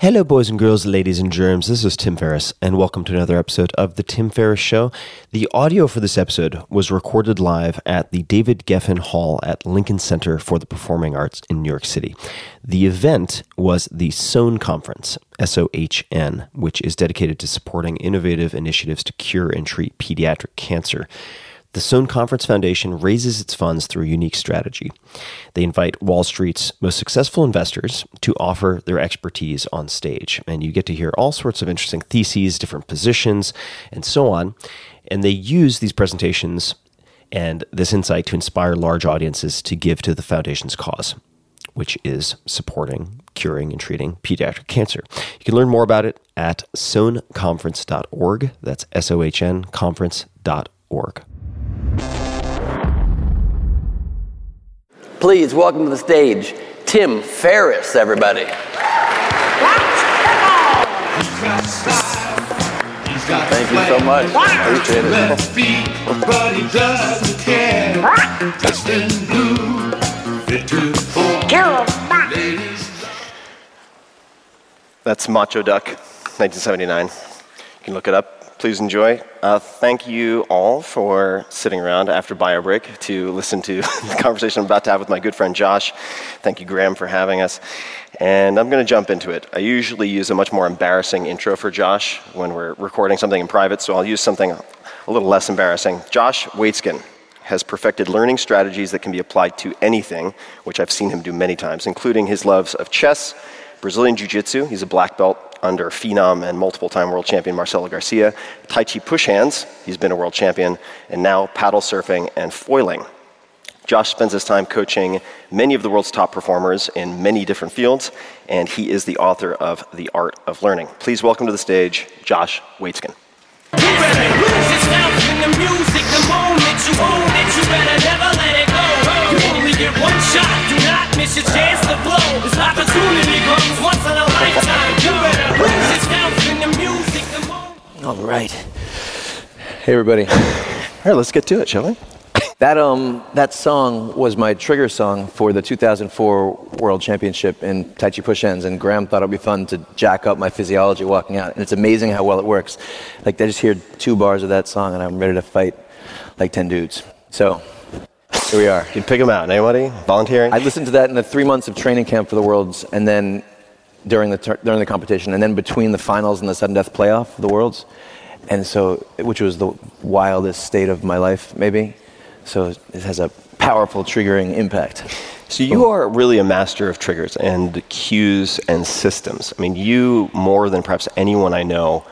Hello, boys and girls, ladies and germs. This is Tim Ferriss, and welcome to another episode of The Tim Ferriss Show. The audio for this episode was recorded live at the David Geffen Hall at Lincoln Center for the Performing Arts in New York City. The event was the SOHN Conference, S O H N, which is dedicated to supporting innovative initiatives to cure and treat pediatric cancer. The Sohn Conference Foundation raises its funds through a unique strategy. They invite Wall Street's most successful investors to offer their expertise on stage. And you get to hear all sorts of interesting theses, different positions, and so on. And they use these presentations and this insight to inspire large audiences to give to the foundation's cause, which is supporting, curing, and treating pediatric cancer. You can learn more about it at sohnconference.org. That's S O H N conference.org. Please welcome to the stage Tim Ferriss, everybody. Thank you so much. Appreciate it. feet, but he doesn't care. Dressed in blue, fit to for. That's Macho Duck, 1979. You can look it up. Please enjoy. Uh, thank you all for sitting around after bio break to listen to the conversation I'm about to have with my good friend Josh. Thank you, Graham, for having us. And I'm going to jump into it. I usually use a much more embarrassing intro for Josh when we're recording something in private, so I'll use something a little less embarrassing. Josh Waitzkin has perfected learning strategies that can be applied to anything, which I've seen him do many times, including his loves of chess, Brazilian Jiu Jitsu, he's a black belt under phenom and multiple time world champion Marcelo Garcia, Tai Chi push hands, he's been a world champion, and now paddle surfing and foiling. Josh spends his time coaching many of the world's top performers in many different fields, and he is the author of The Art of Learning. Please welcome to the stage Josh Waitzkin. You better lose yourself in the music the moment you own it. You better never let it go. You only get one shot. Do not miss your chance to blow. This opportunity comes once in a lifetime. You better lose yourself in the music the moment. All right. Hey, everybody. All right, let's get to it, shall we? That um that song was my trigger song for the 2004 World Championship in Tai Chi Push Hands, and Graham thought it'd be fun to jack up my physiology walking out, and it's amazing how well it works. Like I just hear two bars of that song, and I'm ready to fight like ten dudes. So here we are. You can pick them out. Anybody volunteering? I listened to that in the three months of training camp for the Worlds, and then during the tur- during the competition, and then between the finals and the sudden death playoff of the Worlds, and so which was the wildest state of my life, maybe. So it has a powerful triggering impact. So you are really a master of triggers and cues and systems. I mean, you more than perhaps anyone I know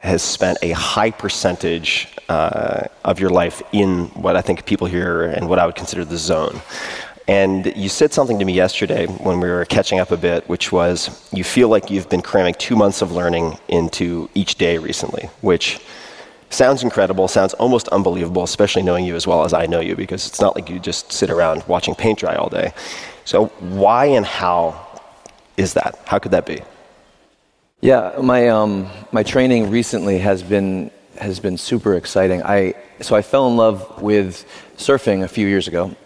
has spent a high percentage uh, of your life in what I think people here and what I would consider the zone. And you said something to me yesterday when we were catching up a bit, which was you feel like you've been cramming two months of learning into each day recently, which sounds incredible, sounds almost unbelievable, especially knowing you as well as I know you, because it's not like you just sit around watching paint dry all day. So, why and how is that? How could that be? Yeah, my um, my training recently has been has been super exciting. I so I fell in love with surfing a few years ago,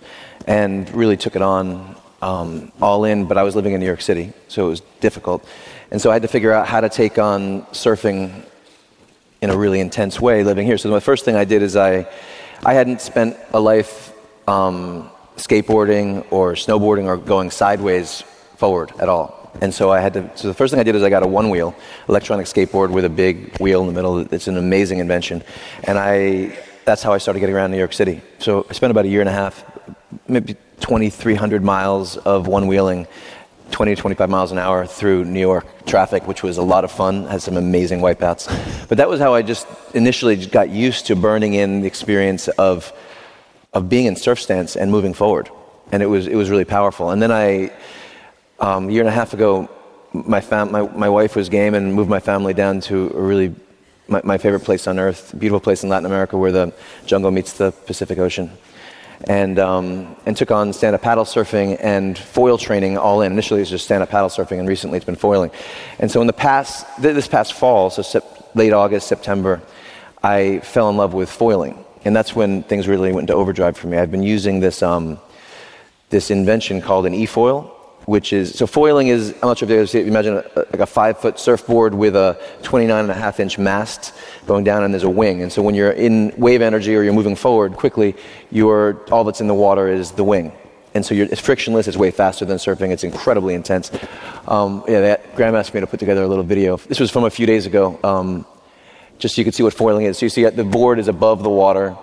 and really took it on um, all in. But I was living in New York City, so it was difficult, and so I had to figure out how to take on surfing in a really intense way living here. So the first thing I did is I I hadn't spent a life um, skateboarding or snowboarding or going sideways forward at all. And so I had to. So the first thing I did is I got a one-wheel electronic skateboard with a big wheel in the middle. It's an amazing invention, and I. That's how I started getting around New York City. So I spent about a year and a half, maybe 2,300 miles of one-wheeling, 20 to 25 miles an hour through New York traffic, which was a lot of fun. Had some amazing wipeouts. But that was how I just initially just got used to burning in the experience of of being in surf stance and moving forward, and it was it was really powerful. And then I um, a year and a half ago, my, fam- my, my wife was game and moved my family down to a really, my, my favorite place on earth, beautiful place in Latin America where the jungle meets the Pacific Ocean. And, um, and took on stand up paddle surfing and foil training all in. Initially, it was just stand up paddle surfing, and recently it's been foiling. And so, in the past, th- this past fall, so sep- late August, September, I fell in love with foiling. And that's when things really went into overdrive for me. I've been using this, um, this invention called an e foil, which is so foiling is I'm not sure if you guys see it, imagine a, like a five foot surfboard with a 29 and a half inch mast going down and there's a wing. And so when you're in wave energy or you're moving forward quickly you're all that's in the water is the wing. And so it's frictionless it's way faster than surfing it's incredibly intense. Um, yeah that, Graham asked me to put together a little video. This was from a few days ago. Um, just so you can see what foiling is. So you see the board is above the water.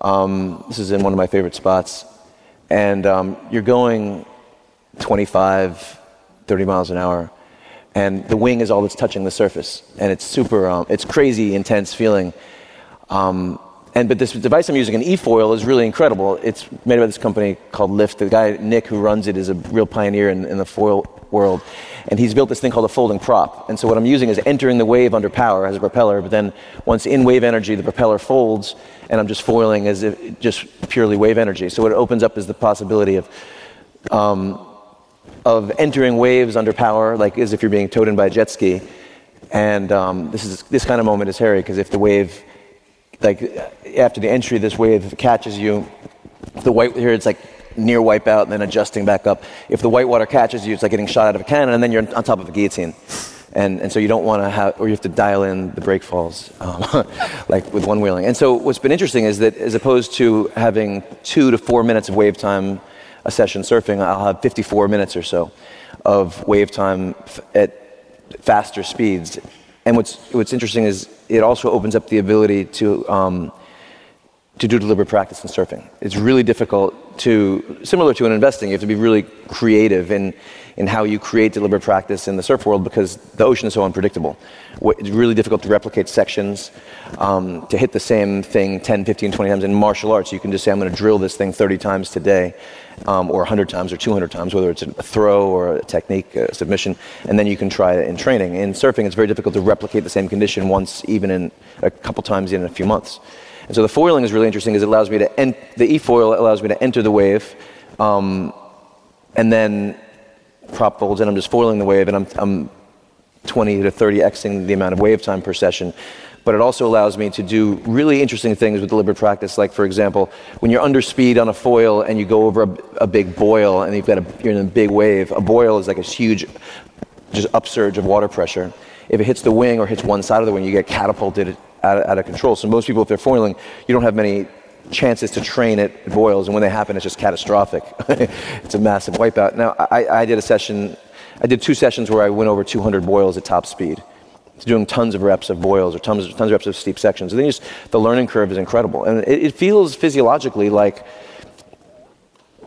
Um, this is in one of my favorite spots. And um, you're going 25, 30 miles an hour. And the wing is all that's touching the surface. And it's super, um, it's crazy intense feeling. Um, and, but this device I'm using, an e-foil, is really incredible. It's made by this company called Lift. The guy, Nick, who runs it, is a real pioneer in, in the foil world. And he's built this thing called a folding prop. And so what I'm using is entering the wave under power as a propeller, but then once in wave energy, the propeller folds, and I'm just foiling as if just purely wave energy. So what it opens up is the possibility of um, of entering waves under power, like as if you're being towed in by a jet ski. And um, this is this kind of moment is hairy because if the wave, like after the entry, this wave catches you, the white here it's like near wipeout and then adjusting back up. If the white water catches you, it's like getting shot out of a cannon, and then you're on top of a guillotine. And, and so you don't want to have, or you have to dial in the break falls, um, like with one wheeling. And so what's been interesting is that as opposed to having two to four minutes of wave time a session surfing, I'll have 54 minutes or so of wave time at faster speeds. And what's, what's interesting is it also opens up the ability to, um, to do deliberate practice in surfing. It's really difficult to, similar to in investing, you have to be really creative in, in how you create deliberate practice in the surf world because the ocean is so unpredictable. It's really difficult to replicate sections, um, to hit the same thing 10, 15, 20 times. In martial arts, you can just say, I'm going to drill this thing 30 times today um, or 100 times or 200 times, whether it's a throw or a technique, a submission, and then you can try it in training. In surfing, it's very difficult to replicate the same condition once, even in a couple times in a few months. And so the foiling is really interesting because it allows me to, the e-foil allows me to enter the wave, um, and then prop folds, and I'm just foiling the wave, and I'm, I'm 20 to 30 xing the amount of wave time per session. but it also allows me to do really interesting things with deliberate practice. Like, for example, when you're under speed on a foil and you go over a, a big boil and you've got a, you're in a big wave, a boil is like a huge just upsurge of water pressure. If it hits the wing or hits one side of the wing, you get catapulted out, out of control. So most people, if they're foiling, you don't have many chances to train at boils, and when they happen, it's just catastrophic. it's a massive wipeout. Now, I, I did a session, I did two sessions where I went over 200 boils at top speed doing tons of reps of boils or tons, tons of reps of steep sections. And then just the learning curve is incredible. And it, it, feels physiologically like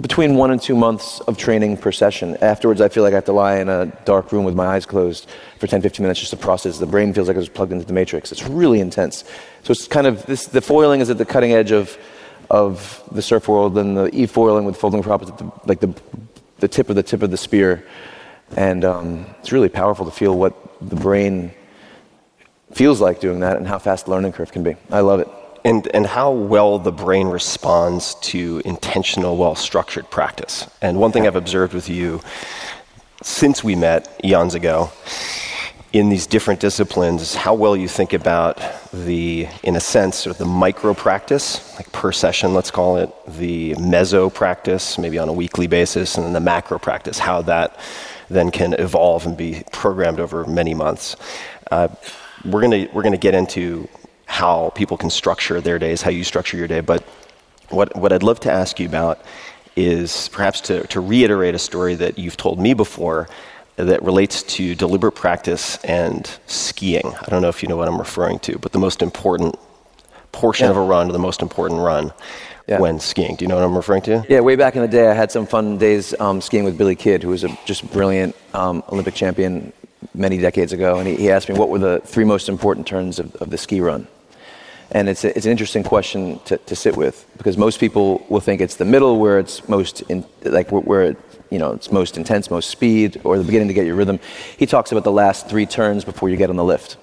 between one and two months of training per session. Afterwards, I feel like I have to lie in a dark room with my eyes closed for 10, 15 minutes just to process. The brain feels like it was plugged into the matrix. It's really intense. So it's kind of this, the foiling is at the cutting edge of, of the surf world and the e-foiling with folding props at the, like the, the tip of the tip of the spear. And um, it's really powerful to feel what the brain feels like doing that and how fast the learning curve can be. I love it. And, and how well the brain responds to intentional, well structured practice. And one thing I've observed with you since we met eons ago in these different disciplines is how well you think about the, in a sense, sort of the micro practice, like per session, let's call it, the meso practice, maybe on a weekly basis, and then the macro practice, how that then can evolve and be programmed over many months. Uh, we're going to we're going to get into how people can structure their days, how you structure your day. But what what I'd love to ask you about is perhaps to, to reiterate a story that you've told me before that relates to deliberate practice and skiing. I don't know if you know what I'm referring to, but the most important portion yeah. of a run, the most important run yeah. when skiing. Do you know what I'm referring to? Yeah, way back in the day, I had some fun days um, skiing with Billy Kidd, who was a just brilliant um, Olympic champion many decades ago, and he, he, asked me what were the three most important turns of, of the ski run. And it's, a, it's an interesting question to, to sit with because most people will think it's the middle where it's most in, like where it, you know it's most intense, most speed, or the beginning to get your rhythm. He talks about the last three turns before you get on the lift,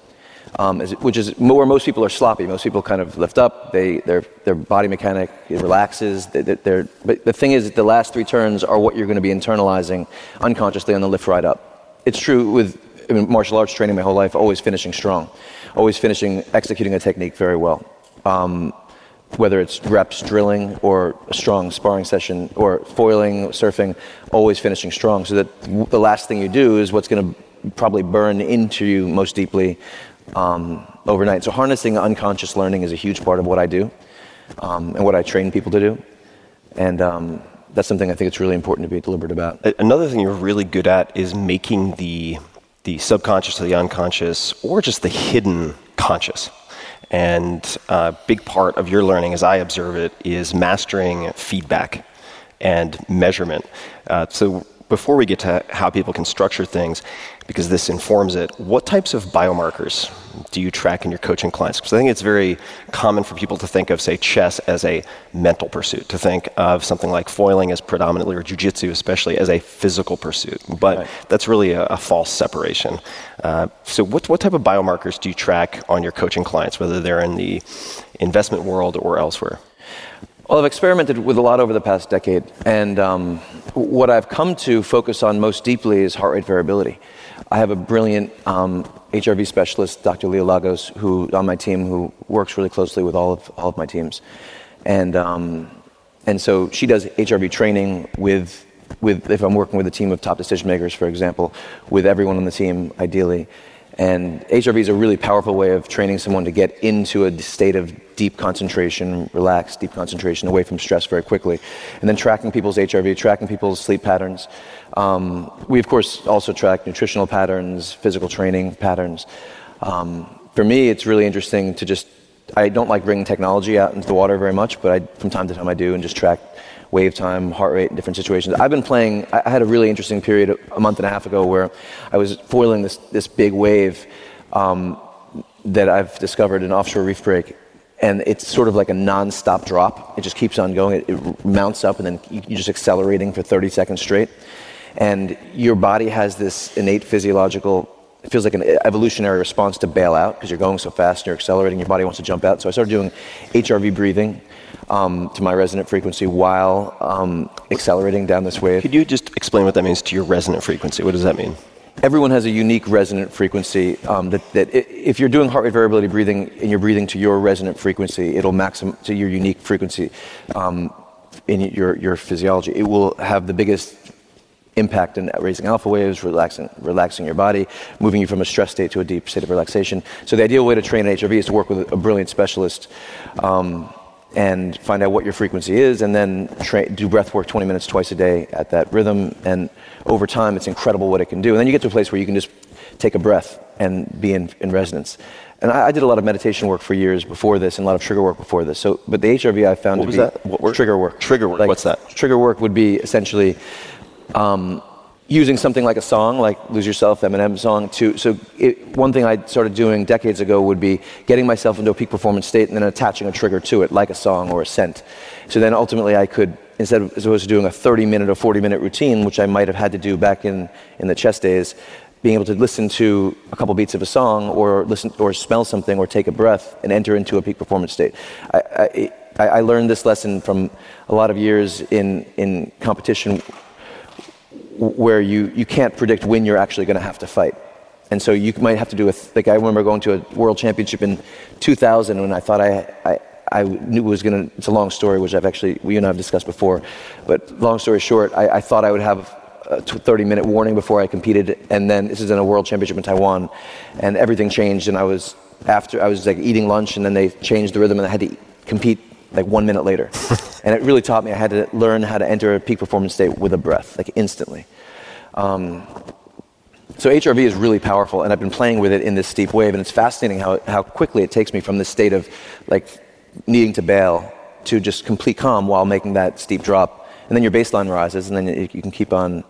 um, which is where most people are sloppy. Most people kind of lift up, they their their body mechanic relaxes. They, they're, but the thing is, the last three turns are what you're going to be internalizing unconsciously on the lift ride up. It's true with martial arts training my whole life, always finishing strong, always finishing, executing a technique very well. Um, whether it's reps drilling or a strong sparring session or foiling, surfing, always finishing strong so that the last thing you do is what's going to probably burn into you most deeply um, overnight. So, harnessing unconscious learning is a huge part of what I do um, and what I train people to do. And um, that's something I think it's really important to be deliberate about. Another thing you're really good at is making the the subconscious the unconscious, or just the hidden conscious. And a big part of your learning, as I observe it, is mastering feedback and measurement. Uh, so before we get to how people can structure things, because this informs it, what types of biomarkers do you track in your coaching clients? Because I think it's very common for people to think of, say, chess as a mental pursuit, to think of something like foiling as predominantly, or jujitsu especially, as a physical pursuit. But right. that's really a, a false separation. Uh, so, what, what type of biomarkers do you track on your coaching clients, whether they're in the investment world or elsewhere? Well, I've experimented with a lot over the past decade, and um, what I've come to focus on most deeply is heart rate variability. I have a brilliant um, HRV specialist, Dr. Leah Lagos, who on my team, who works really closely with all of all of my teams, and um, and so she does HRV training with with if I'm working with a team of top decision makers, for example, with everyone on the team, ideally. And HRV is a really powerful way of training someone to get into a state of deep concentration, relaxed, deep concentration, away from stress very quickly. And then tracking people's HRV, tracking people's sleep patterns. Um, we, of course, also track nutritional patterns, physical training patterns. Um, for me, it's really interesting to just, I don't like bringing technology out into the water very much, but I, from time to time I do and just track wave time, heart rate different situations. I've been playing, I had a really interesting period a month and a half ago where I was foiling this, this big wave um, that I've discovered an offshore reef break. And it's sort of like a non-stop drop. It just keeps on going. It, it mounts up, and then you're just accelerating for 30 seconds straight. And your body has this innate physiological it feels like an evolutionary response to bail out because you're going so fast and you're accelerating, your body wants to jump out. So I started doing HRV breathing um, to my resonant frequency while um, accelerating down this wave. Could you just explain what that means to your resonant frequency? What does that mean? everyone has a unique resonant frequency um, that, that if you're doing heart rate variability breathing and you're breathing to your resonant frequency, it'll maximum to your unique frequency um, in your, your physiology. It will have the biggest impact in raising alpha waves, relaxing, relaxing your body, moving you from a stress state to a deep state of relaxation. So the ideal way to train an HRV is to work with a brilliant specialist um, and find out what your frequency is, and then tra- do breath work 20 minutes twice a day at that rhythm. And over time, it's incredible what it can do. And then you get to a place where you can just take a breath and be in, in resonance. And I, I did a lot of meditation work for years before this, and a lot of trigger work before this. So, but the HRV I found What to was be that? What work? trigger work. Trigger work. What's that? Trigger work would be essentially um, using something like a song, like "Lose Yourself," Eminem song. To so it, one thing I started doing decades ago would be getting myself into a peak performance state and then attaching a trigger to it, like a song or a scent. So then ultimately I could. Instead of as opposed to doing a 30 minute or 40 minute routine, which I might have had to do back in, in the chess days, being able to listen to a couple beats of a song or listen or smell something or take a breath and enter into a peak performance state. I, I, I learned this lesson from a lot of years in, in competition where you, you can't predict when you're actually going to have to fight. And so you might have to do a, th- like I remember going to a world championship in 2000 when I thought I, I, I knew it was going to, it's a long story, which I've actually, we and I have discussed before. But long story short, I, I thought I would have a 30 minute warning before I competed. And then this is in a world championship in Taiwan. And everything changed. And I was, after, I was like eating lunch and then they changed the rhythm and I had to compete like one minute later. and it really taught me I had to learn how to enter a peak performance state with a breath, like instantly. Um, so HRV is really powerful, and I've been playing with it in this steep wave, and it's fascinating how, how quickly it takes me from this state of like needing to bail to just complete calm while making that steep drop. And then your baseline rises, and then you, you can keep on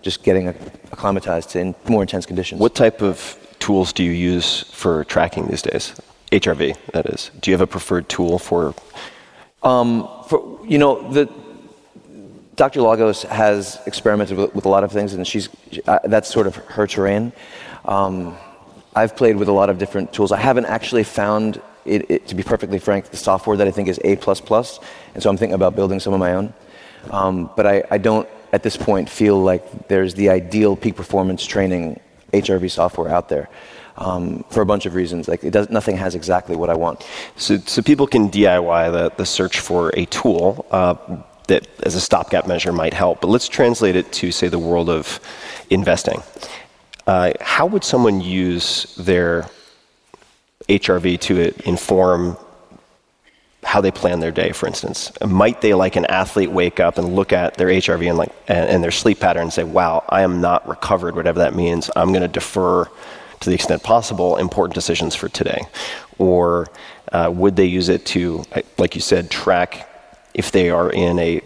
just getting acclimatized to in more intense conditions. What type of tools do you use for tracking these days? HRV, that is. Do you have a preferred tool for? Um, for, you know, the, Dr. Lagos has experimented with, with a lot of things, and she's uh, that's sort of her terrain. Um, I've played with a lot of different tools. I haven't actually found it, it, to be perfectly frank, the software that I think is A and so I'm thinking about building some of my own. Um, but I, I don't, at this point, feel like there's the ideal peak performance training HRV software out there. Um, for a bunch of reasons. Like it does, nothing has exactly what I want. So, so people can DIY the, the search for a tool uh, that, as a stopgap measure, might help. But let's translate it to, say, the world of investing. Uh, how would someone use their HRV to inform how they plan their day, for instance? Might they, like an athlete, wake up and look at their HRV and, like, and, and their sleep pattern and say, wow, I am not recovered, whatever that means. I'm going to defer to the extent possible, important decisions for today? Or uh, would they use it to, like you said, track if they are in a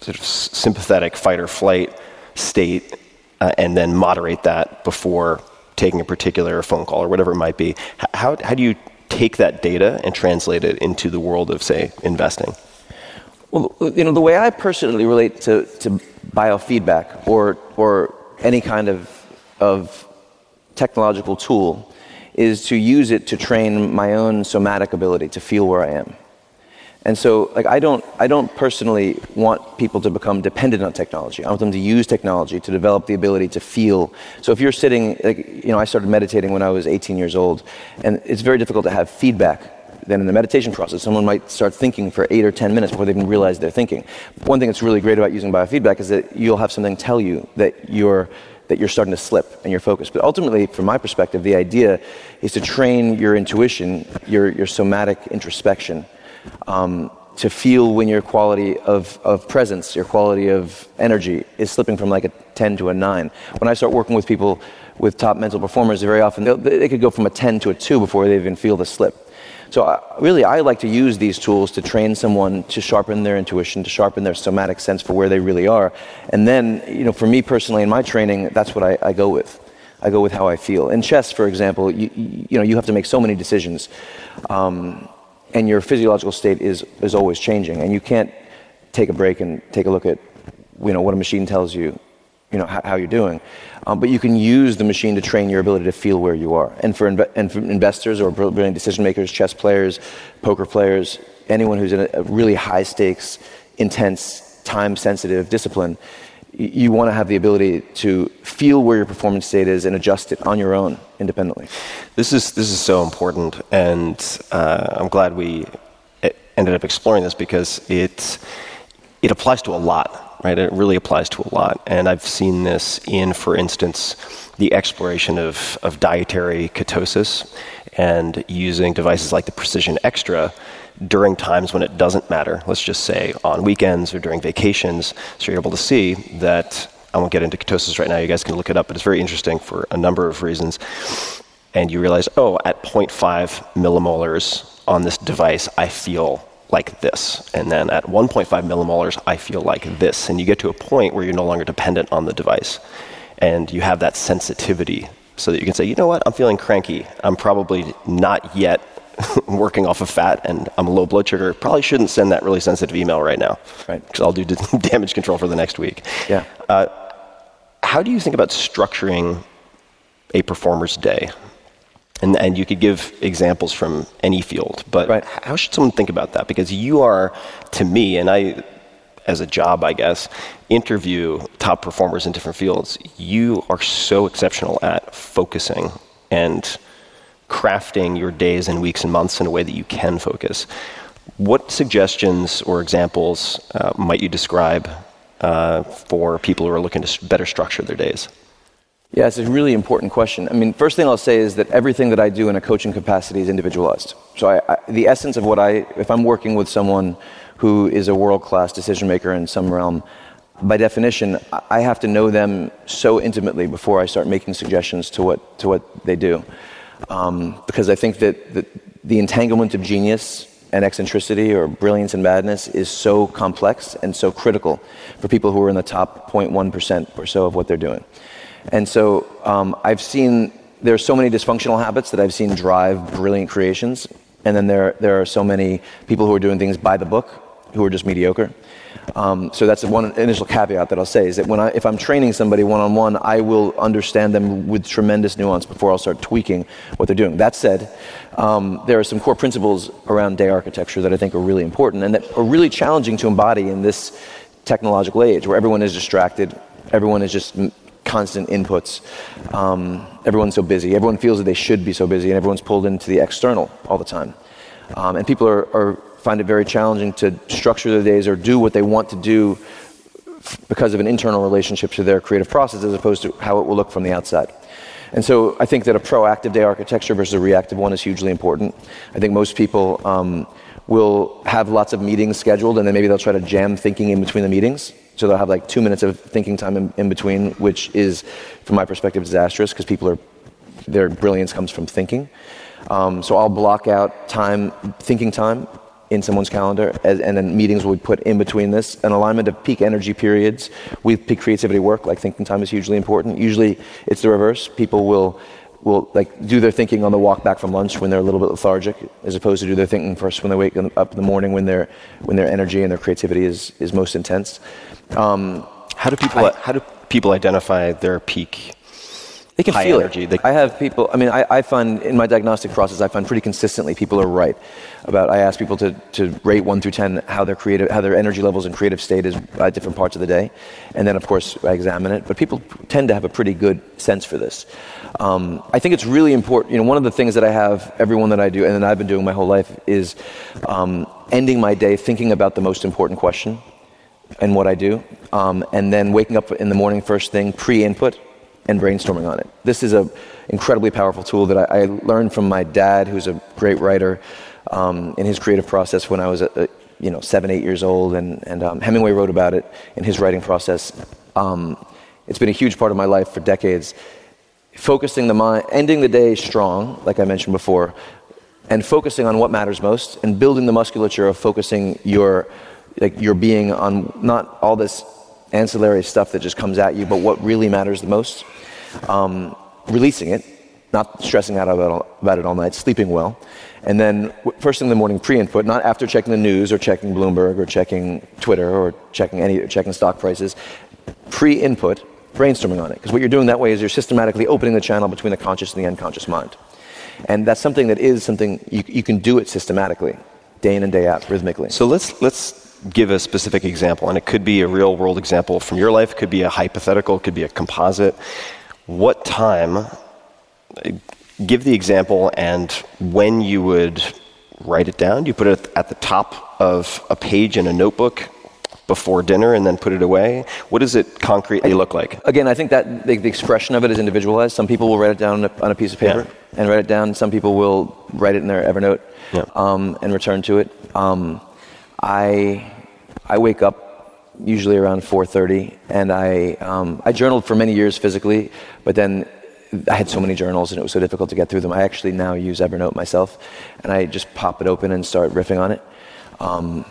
sort of sympathetic fight or flight state uh, and then moderate that before taking a particular phone call or whatever it might be? How, how do you take that data and translate it into the world of, say, investing? Well, you know, the way I personally relate to, to biofeedback or, or any kind of, of technological tool is to use it to train my own somatic ability to feel where I am. And so, like, I don't, I don't personally want people to become dependent on technology. I want them to use technology to develop the ability to feel. So, if you're sitting, like, you know, I started meditating when I was 18 years old, and it's very difficult to have feedback. Then, in the meditation process, someone might start thinking for eight or 10 minutes before they even realize they're thinking. One thing that's really great about using biofeedback is that you'll have something tell you that you're that you're starting to slip and your focus. But ultimately, from my perspective, the idea is to train your intuition, your, your somatic introspection, um, to feel when your quality of, of presence, your quality of energy is slipping from like a 10 to a 9. When I start working with people with top mental performers, very often they could go from a 10 to a 2 before they even feel the slip. So, uh, really, I like to use these tools to train someone to sharpen their intuition, to sharpen their somatic sense for where they really are. And then, you know, for me personally, in my training, that's what I, I go with. I go with how I feel. In chess, for example, you, you know, you have to make so many decisions. Um, and your physiological state is, is always changing. And you can't take a break and take a look at, you know, what a machine tells you, you know, how, how you're doing. Um, but you can use the machine to train your ability to feel where you are. And for, and for investors or brilliant decision makers, chess players, poker players, anyone who's in a, really high stakes, intense, time sensitive discipline, you want to have the ability to feel where your performance state is and adjust it on your own independently. This is this is so important, and uh, I'm glad we e- ended up exploring this because it it applies to a lot, right? It really applies to a lot, and I've seen this in, for instance, the exploration of of dietary ketosis and using devices like the Precision Xtra during times when it doesn't matter. Let's just say on weekends or during vacations, so you're able to see that. I won't get into ketosis right now. You guys can look it up, but it's very interesting for a number of reasons and you realize, oh, at 0.5 millimolars on this device, I feel like this. And then at 1.5 millimolars, I feel like this. And you get to a point where you're no longer dependent on the device. And you have that sensitivity so that you can say, you know what, I'm feeling cranky. I'm probably not yet working off of fat and I'm low blood sugar. Probably shouldn't send that really sensitive email right now. Right. Because I'll do damage control for the next week. Yeah. Uh, how do you think about structuring a performer's day? And, and you could give examples from any field, but Right. how should someone think about that? Because you are, to me, and I, as a job, I guess, interview top performers in different fields. You are so exceptional at focusing and crafting your days and weeks and months in a way that you can focus. What suggestions or examples uh, might you describe uh, for people who are looking to better structure their days? Yeah, it's a really important question. I mean, first thing I'll say is that everything that I do in a coaching capacity is individualized. So, I, I, the essence of what I, if I'm working with someone who is a world class decision maker in some realm, by definition, I- have to know them so intimately before I start making suggestions to what, to what they do. Um, because I think that the, the entanglement of genius and eccentricity or brilliance and madness is so complex and so critical for people who are in the top 0.1% or so of what they're doing. And so um, I've seen there are so many dysfunctional habits that I've seen drive brilliant creations, and then there there are so many people who are doing things by the book who are just mediocre. Um, so that's one initial caveat that I'll say is that when I, if I'm training somebody one on one, I will understand them with tremendous nuance before I'll start tweaking what they're doing. That said, um, there are some core principles around day architecture that I think are really important and that are really challenging to embody in this technological age where everyone is distracted, everyone is just constant inputs. Um, everyone's so busy. Everyone feels that they should be so busy, and everyone's pulled into the external all the time. Um, and people are, are find it very challenging to structure their days or do what they want to do because of an internal relationship to their creative process, as opposed to how it will look from the outside. And so I think that a proactive day architecture versus a reactive one is hugely important. I think most people um, will have lots of meetings scheduled, and then maybe they'll try to jam thinking in between the meetings. So they'll have like two minutes of thinking time in, in between, which is, from my perspective, disastrous because people are their brilliance comes from thinking. Um, so I'll block out time, thinking time, in someone's calendar, as, and then meetings will be put in between this. An alignment of peak energy periods with peak creativity work, like thinking time, is hugely important. Usually, it's the reverse. People will will like do their thinking on the walk back from lunch when they're a little bit lethargic, as opposed to do their thinking first when they wake up in the morning when their when their energy and their creativity is is most intense. Um, How do people I- how do people identify their peak? They can feel energy. it. I have people. I mean, I, I find in my diagnostic process, I find pretty consistently people are right about. I ask people to, to rate one through ten how their creative, how their energy levels and creative state is at different parts of the day, and then of course I examine it. But people tend to have a pretty good sense for this. Um, I think it's really important. You know, one of the things that I have everyone that I do, and that I've been doing my whole life, is um, ending my day thinking about the most important question and what I do, um, and then waking up in the morning first thing, pre-input, and brainstorming on it. This is a incredibly powerful tool that I, I learned from my dad, who's a great writer, um, in his creative process when I was, uh, you know, seven, eight years old, and, and um, Hemingway wrote about it in his writing process. Um, it's been a huge part of my life for decades. Focusing the mind, ending the day strong, like I mentioned before, and focusing on what matters most, and building the musculature of focusing your like your being on not all this ancillary stuff that just comes at you, but what really matters the most. Um, releasing it, not stressing out about, it all night, sleeping well, and then first thing in the morning, pre-input, not after checking the news or checking Bloomberg or checking Twitter or checking any checking stock prices. Pre-input, brainstorming on it, because what you're doing that way is you're systematically opening the channel between the conscious and the unconscious mind, and that's something that is something you, you can do it systematically, day in and day out, rhythmically. So let's let's give a specific example, and it could be a real world example from your life, it could be a hypothetical, it could be a composite. What time, give the example and when you would write it down. You put it at the top of a page in a notebook before dinner and then put it away? What does it concretely look like? Again, I think that the, the expression of it is individualized. Some people will write it down on a, on a piece of paper Yeah. and write it down. Some people will write it in their Evernote Yeah. um, and return to it. Um, I I wake up usually around 4:30, and I um, I journaled for many years physically, but then I had so many journals and it was so difficult to get through them. I actually now use Evernote myself, and I just pop it open and start riffing on it. Um,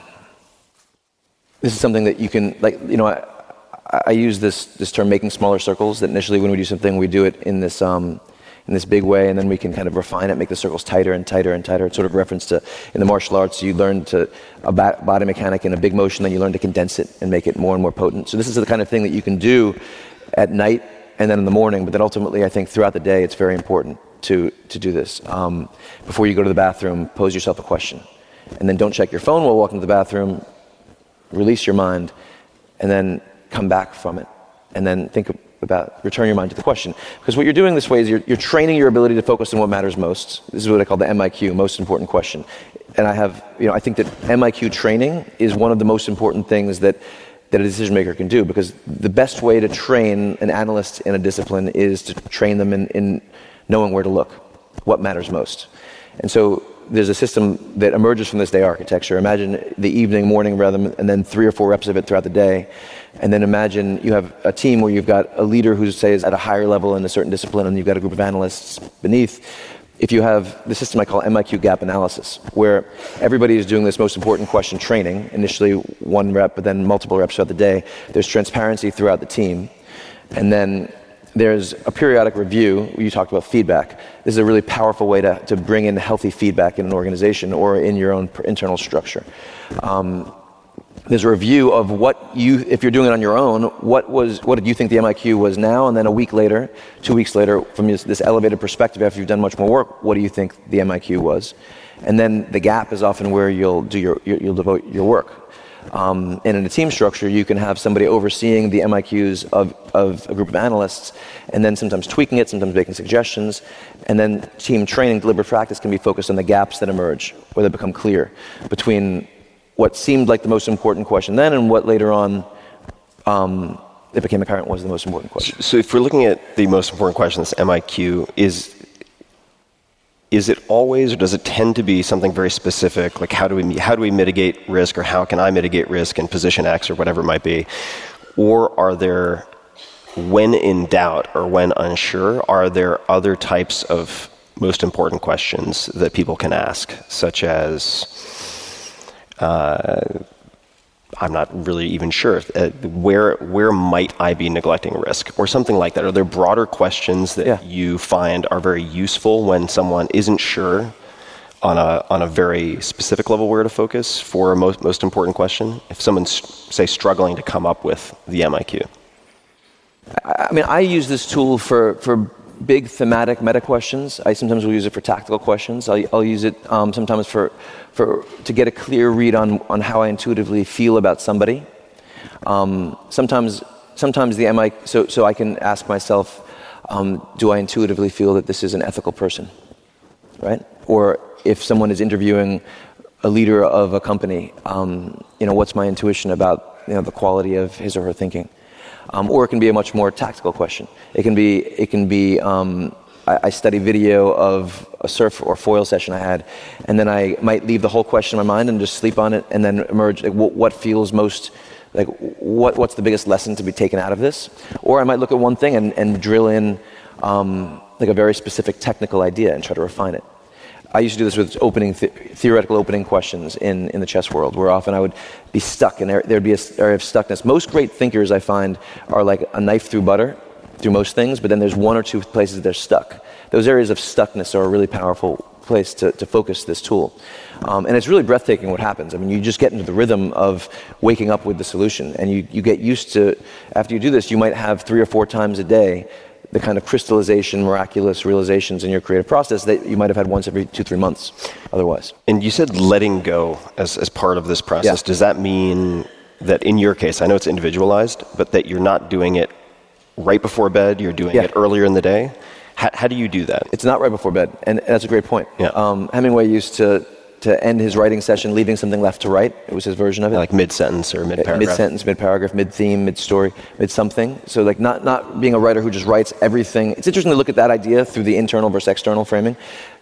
this is something that you can like you know I, I use this this term making smaller circles that initially when we do something we do it in this um, in this big way and then we can kind of refine it make the circles tighter and tighter and tighter. It's sort of reference to in the martial arts you learn to a body mechanic in a big motion then you learn to condense it and make it more and more potent. So this is the kind of thing that you can do at night and then in the morning but then ultimately I think throughout the day it's very important to to do this. Um, before you go to the bathroom pose yourself a question and then don't check your phone while walking to the bathroom. Release your mind, and then come back from it. And then think about, return your mind to the question. Because what you're doing this way is you're, you're training your ability to focus on what matters most. This is what I call the MIQ, most important question. And I have, you know, I think that MIQ training is one of the most important things that, that a decision maker can do. Because the best way to train an analyst in a discipline is to train them in, in knowing where to look, what matters most. And so there's a system that emerges from this day architecture. Imagine the evening, morning rhythm, and then three or four reps of it throughout the day. And then imagine you have a team where you've got a leader who say is at a higher level in a certain discipline, and you've got a group of analysts beneath. If you have the system I call MIQ gap analysis, where everybody is doing this most important question training, initially one rep, but then multiple reps throughout the day, there's transparency throughout the team. And then there's a periodic review. You talked about feedback. This is a really powerful way to, to bring in healthy feedback in an organization or in your own internal structure. Um, there's a review of what you, if you're doing it on your own, what was, what did you think the MIQ was now, and then a week later, two weeks later, from this, this elevated perspective, after you've done much more work, what do you think the MIQ was? And then the gap is often where you'll do your, your you'll devote your work. Um, and in a team structure, you can have somebody overseeing the MIQs of, of a group of analysts, and then sometimes tweaking it, sometimes making suggestions, and then team training, deliberate practice can be focused on the gaps that emerge, where they become clear between what seemed like the most important question then and what later on um, it became apparent was the most important question. So if we're looking at the most important question, this MIQ, is is it always or does it tend to be something very specific like how do we how do we mitigate risk or how can I mitigate risk in position X or whatever it might be? Or are there when in doubt or when unsure, are there other types of most important questions that people can ask, such as uh, I'm not really even sure. Uh, where where might I be neglecting risk, or something like that? Are there broader questions that Yeah. you find are very useful when someone isn't sure on a on a very specific level where to focus for a most most important question? If someone's say struggling to come up with the MIQ, I I mean, I use this tool for, for big thematic meta questions. I sometimes will use it for tactical questions. I'll, I'll use it um, sometimes for, for, to get a clear read on, on how I intuitively feel about somebody. Um, sometimes, sometimes the MI, so, so I can ask myself, um, do I intuitively feel that this is an ethical person? Right? Or if someone is interviewing a leader of a company, um, you know, what's my intuition about you know, the quality of his or her thinking? Um, or it can be a much more tactical question. It can be, it can be um, I, I study video of a surf or foil session I had, and then I might leave the whole question in my mind and just sleep on it, and then emerge like, what, what feels most like what, what's the biggest lesson to be taken out of this? Or I might look at one thing and, and drill in um, like a very specific technical idea and try to refine it. I used to do this with opening the- theoretical opening questions in, in the chess world, where often I would be stuck and there, there'd be a area of stuckness. Most great thinkers I find are like a knife through butter, through most things, but then there's one or two places they're stuck. Those areas of stuckness are a really powerful place to, to focus this tool. Um, and it's really breathtaking what happens. I mean, you just get into the rhythm of waking up with the solution, and you, you get used to, after you do this, you might have three or four times a day the kind of crystallization, miraculous realizations in your creative process that you might have had once every two, three months otherwise. And you said letting go as, as part of this process. Yeah. Does that mean that in your case, I know it's individualized, but that you're not doing it right before bed, you're doing Yeah. it earlier in the day? How, how do you do that? It's not right before bed, and that's a great point. Yeah. Um, Hemingway used to, to end his writing session leaving something left to write. It was his version of it. Like mid sentence or mid uh, paragraph? Mid sentence, mid paragraph, mid theme, mid story, mid something. So, like, not, not being a writer who just writes everything. It's interesting to look at that idea through the internal versus external framing.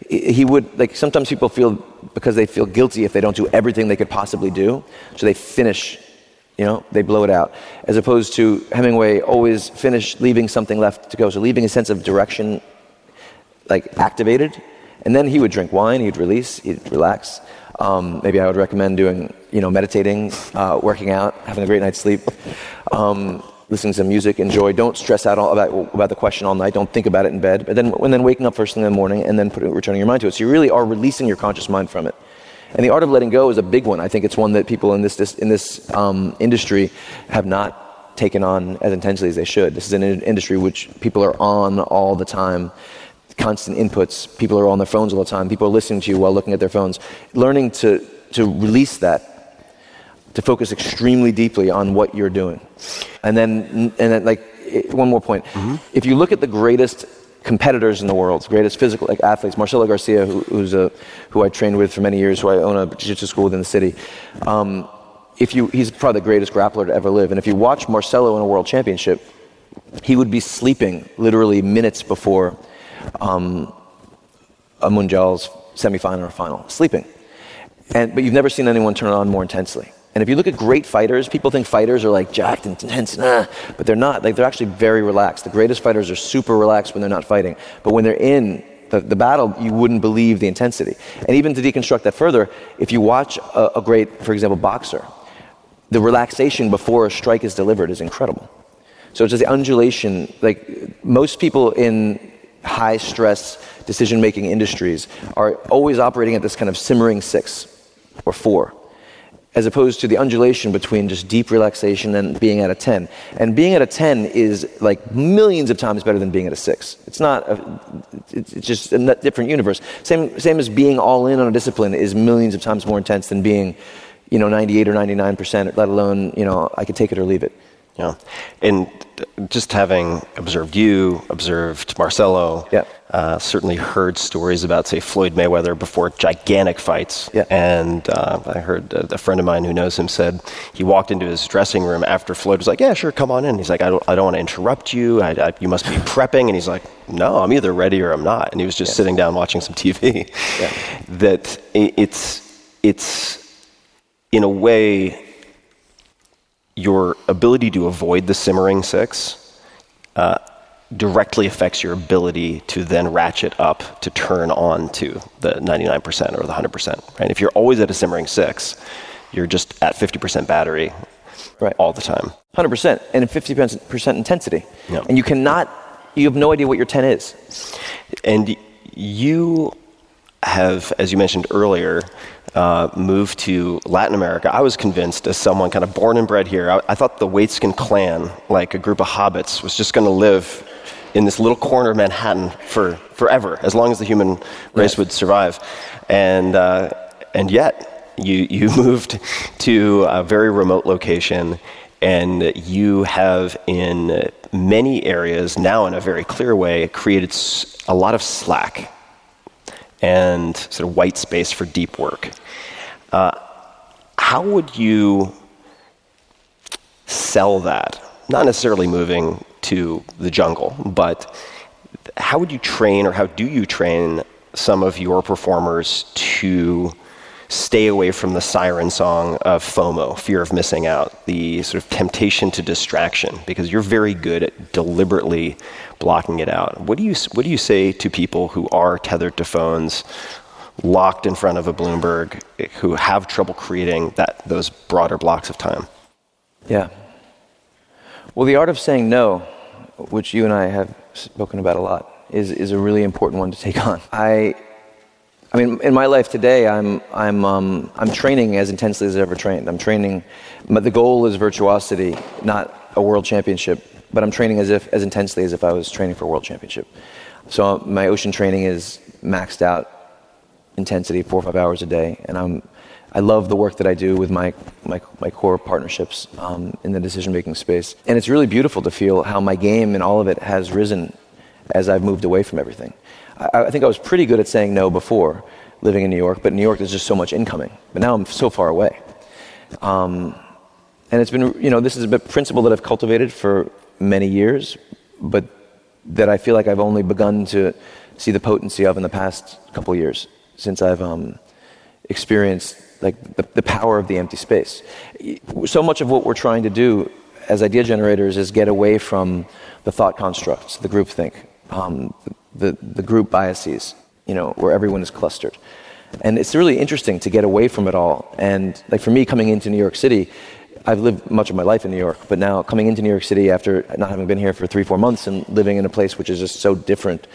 He he would, like, sometimes people feel because they feel guilty if they don't do everything they could possibly do. So they finish, you know, they blow it out. As opposed to Hemingway always finish leaving something left to go. So, leaving a sense of direction like activated, and then he would drink wine. He'd release. He'd relax. Um, maybe I would recommend doing, you know, meditating, uh, working out, having a great night's sleep, um, listening to music. Enjoy. Don't stress out all about about the question all night. Don't think about it in bed. But then, and then waking up first thing in the morning, and then returning your mind to it. So you really are releasing your conscious mind from it. And the art of letting go is a big one. I think it's one that people in this, this in this um, industry have not taken on as intensely as they should. This is an in- industry which people are on all the time, constant inputs. People are on their phones all the time. People are listening to you while looking at their phones. Learning to to release that, to focus extremely deeply on what you're doing, and then and then like one more point. If you look at the greatest competitors in the world, greatest physical like athletes, Marcelo Garcia, who, who's a who I trained with for many years, who I own a jiu-jitsu school within the city. Um, if you, he's probably the greatest grappler to ever live. And if you watch Marcelo in a world championship, he would be sleeping literally minutes before um, a Mundial's semifinal or final, sleeping. And, but you've never seen anyone turn it on more intensely. And if you look at great fighters, people think fighters are like jacked and intense, nah, but they're not. Like they're actually very relaxed. The greatest fighters are super relaxed when they're not fighting. But when they're in the, the battle, you wouldn't believe the intensity. And even to deconstruct that further, if you watch a, a great, for example, boxer, the relaxation before a strike is delivered is incredible. So it's just the undulation. Like most people in high stress decision making industries are always operating at this kind of simmering six or four, as opposed to the undulation between just deep relaxation and being at a 10. And being at a 10 is like millions of times better than being at a six. It's not, a, it's just a different universe. Same, same as being all in on a discipline is millions of times more intense than being, you know, 98 or 99%, let alone, you know, I could take it or leave it. Yeah. And just having observed you, observed Marcelo, Yeah. uh, certainly heard stories about, say, Floyd Mayweather before gigantic fights. Yeah. And uh, I heard a, a friend of mine who knows him said he walked into his dressing room after Floyd was like, Yeah, sure, come on in. He's like, I don't, I don't want to interrupt you. I, I, you must be prepping. And he's like, No, I'm either ready or I'm not. And he was just sitting down watching some TV. Yeah. That it's, it's, in a way, your ability to avoid the simmering six uh, directly affects your ability to then ratchet up to turn on to the 99% or the 100%. Right? If you're always at a simmering six, you're just at 50% battery Right. all the time. 100% and 50% intensity. Yeah. And you cannot, you have no idea what your 10 is. And you have, as you mentioned earlier, uh, moved to Latin America. I was convinced, as someone kind of born and bred here, I, I thought the Waitzkin clan, like a group of hobbits, was just going to live in this little corner of Manhattan for forever, as long as the human race would survive. And uh, and yet, you you moved to a very remote location, and you have in many areas now, in a very clear way, created a lot of slack and sort of white space for deep work. Uh, how would you sell that? Not necessarily moving to the jungle, but how would you train or how do you train some of your performers to stay away from the siren song of FOMO, fear of missing out, the sort of temptation to distraction, because you're very good at deliberately blocking it out. What do you, what do you say to people who are tethered to phones, locked in front of a Bloomberg, who have trouble creating that, those broader blocks of time? Yeah. Well, the art of saying no, which you and I have spoken about a lot, is, is a really important one to take on. I, I mean, in my life today, I'm, I'm, um, I'm training as intensely as I've ever trained. I'm training, but the goal is virtuosity, not a world championship. But I'm training as if as intensely as if I was training for a world championship. So my ocean training is maxed out intensity, four or five hours a day, and I'm I love the work that I do with my my, my core partnerships um, in the decision making space, and it's really beautiful to feel how my game and all of it has risen as I've moved away from everything. I, I think I was pretty good at saying no before living in New York, but in New York there's just so much incoming. But now I'm so far away. Um, and it's been, you know, this is a principle that I've cultivated for many years, but that I feel like I've only begun to see the potency of in the past couple years since I've um, experienced like the, the power of the empty space. So much of what we're trying to do as idea generators is get away from the thought constructs, the groupthink, um, the, the group biases, you know, where everyone is clustered. And it's really interesting to get away from it all. And like for me, coming into New York City, I've lived much of my life in New York, but now coming into New York City after not having been here for three, four months and living in a place which is just so different,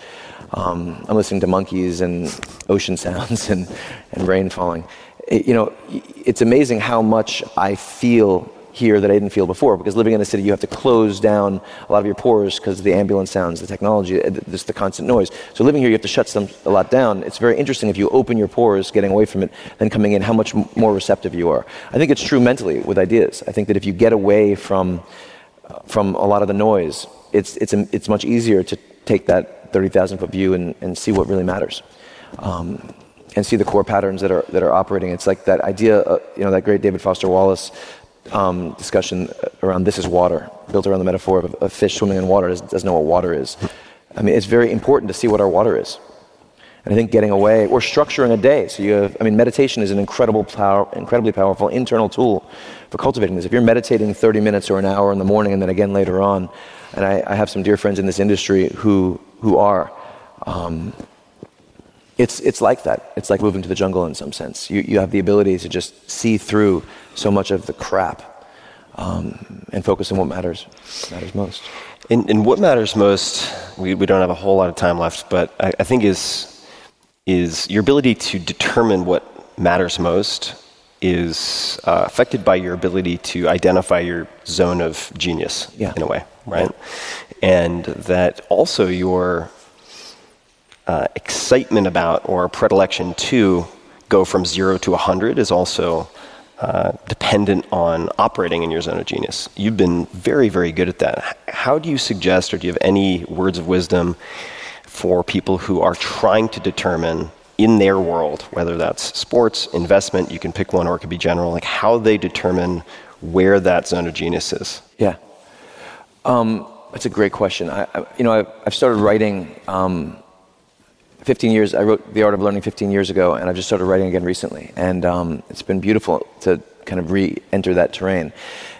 um, I'm listening to monkeys and ocean sounds and, and rain falling. It, you know, it's amazing how much I feel here that I didn't feel before. Because living in a city, you have to close down a lot of your pores because of the ambulance sounds, the technology, uh, just the constant noise. So living here, you have to shut some, a lot down. It's very interesting if you open your pores, getting away from it, then coming in, how much more receptive you are. I think it's true mentally with ideas. I think that if you get away from uh, from a lot of the noise, it's it's it's much easier to take that 30,000 foot view and, and see what really matters. Um, and see the core patterns that are that are operating. It's like that idea, uh, you know, that great David Foster Wallace um, discussion around this is water, built around the metaphor of a fish swimming in water doesn't know what water is. I mean, it's very important to see what our water is. And I think getting away or structuring a day. So you have, I mean, meditation is an incredible power, incredibly powerful internal tool for cultivating this. If you're meditating 30 minutes or an hour in the morning and then again later on, and I, I have some dear friends in this industry who, who are, um, it's, it's like that. It's like moving to the jungle in some sense. You, you have the ability to just see through so much of the crap um, and focus on what matters, matters most. And, and, what matters most, we, we don't have a whole lot of time left, but I, I think is, is your ability to determine what matters most is uh, affected by your ability to identify your zone of genius yeah. in a way, right? Yeah. And that also your uh, excitement about or predilection to go from zero to 100 is also uh, dependent on operating in your zone of genius. You've been very, very good at that. How do you suggest, or do you have any words of wisdom for people who are trying to determine in their world, whether that's sports, investment, you can pick one, or it could be general, like how they determine where that zone of genius is? Yeah. Um, that's a great question. I, I, you know, I've, I've started writing. Um, 15 years, I wrote The Art of Learning 15 years ago, and I've just started writing again recently. And um, it's been beautiful to kind of re enter that terrain.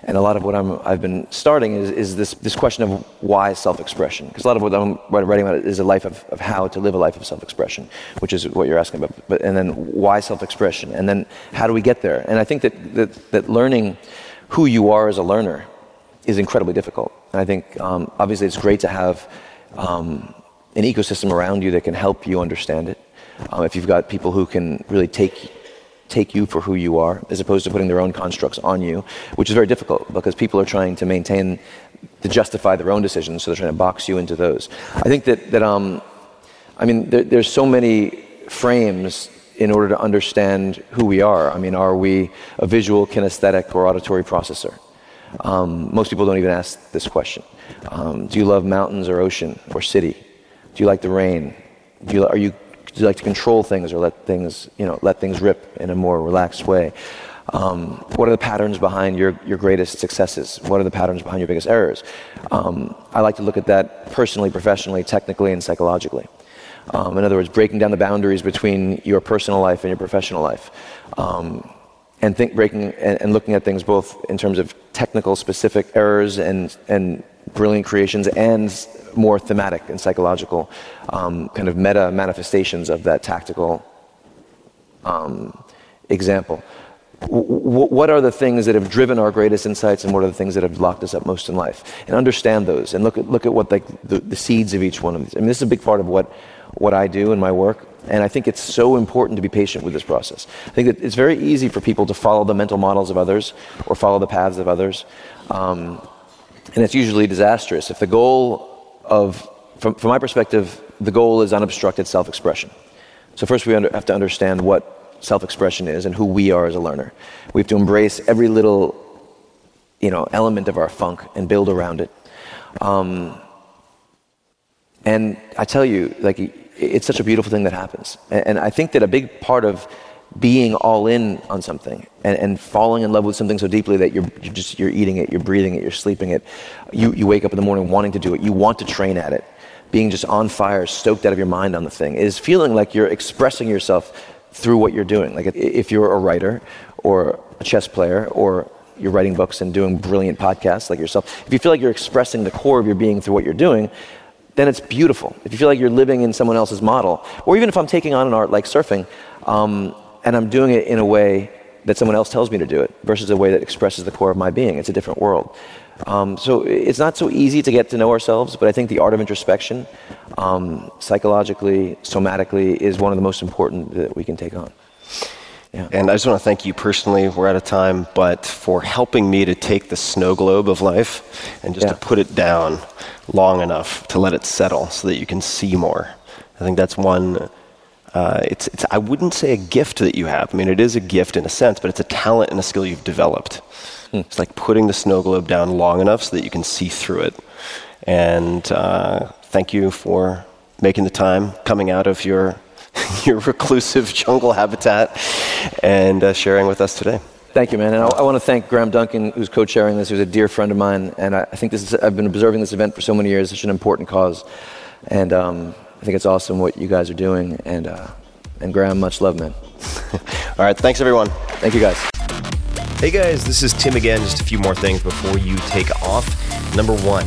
And a lot of what i have been starting is, is, this, this question of why self expression. Because a lot of what I'm writing about is a life of, of how to live a life of self expression, which is what you're asking about. But, and then why self expression? And then how do we get there? And I think that, that, that learning who you are as a learner is incredibly difficult. And I think um, obviously it's great to have. Um, an ecosystem around you that can help you understand it. Um, if you've got people who can really take take you for who you are, as opposed to putting their own constructs on you, which is very difficult because people are trying to maintain to justify their own decisions, so they're trying to box you into those. I think that that um, I mean, there, there's so many frames in order to understand who we are. I mean, are we a visual, kinesthetic, or auditory processor? Um, most people don't even ask this question. Um, do you love mountains or ocean or city? Do you like the rain? Do you, are you, do you like to control things or let things, you know, let things rip in a more relaxed way? Um, what are the patterns behind your, your greatest successes? What are the patterns behind your biggest errors? Um, I like to look at that personally, professionally, technically, and psychologically. Um, in other words, breaking down the boundaries between your personal life and your professional life. Um, and think breaking and, and, looking at things both in terms of technical specific errors and, and brilliant creations and more thematic and psychological um, kind of meta manifestations of that tactical um, example. W- what are the things that have driven our greatest insights and what are the things that have locked us up most in life? And understand those and look at, look at what like the, the seeds of each one of these. I mean, this is a big part of what, what I do in my work. And I think it's so important to be patient with this process. I think that it's very easy for people to follow the mental models of others or follow the paths of others. Um, and it's usually disastrous. If the goal of, from, from my perspective, the goal is unobstructed self expression. So, first we under, have to understand what self expression is and who we are as a learner. We have to embrace every little you know, element of our funk and build around it. Um, and I tell you, like, it's such a beautiful thing that happens. And, and I think that a big part of being all in on something and, and, falling in love with something so deeply that you're, you're, just you're eating it, you're breathing it, you're sleeping it. You, you wake up in the morning wanting to do it. You want to train at it. Being just on fire, stoked out of your mind on the thing is feeling like you're expressing yourself through what you're doing. Like if you're a writer or a chess player or you're writing books and doing brilliant podcasts like yourself, if you feel like you're expressing the core of your being through what you're doing, then it's beautiful. If you feel like you're living in someone else's model, or even if I'm taking on an art like surfing, um, and I'm doing it in a way that someone else tells me to do it versus a way that expresses the core of my being, it's a different world. Um, so it's not so easy to get to know ourselves, but I think the art of introspection, um, psychologically, somatically, is one of the most important that we can take on. Yeah. And I just want to thank you personally. We're out of time, but for helping me to take the snow globe of life and just yeah. to put it down long enough to let it settle so that you can see more. I think that's one. Uh, it's, it's, I wouldn't say a gift that you have. I mean, it is a gift in a sense, but it's a talent and a skill you've developed. Hmm. It's like putting the snow globe down long enough so that you can see through it. And uh, thank you for making the time, coming out of your your reclusive jungle habitat and uh, sharing with us today. Thank you, man. And I, I want to thank Graham Duncan, who's co-chairing this, who's a dear friend of mine. And I, I think this is, I've been observing this event for so many years. It's such an important cause. And um, I think it's awesome what you guys are doing. And, uh, and Graham, much love, man. All right. Thanks, everyone. Thank you, guys. Hey, guys. This is Tim again. Just a few more things before you take off. Number one,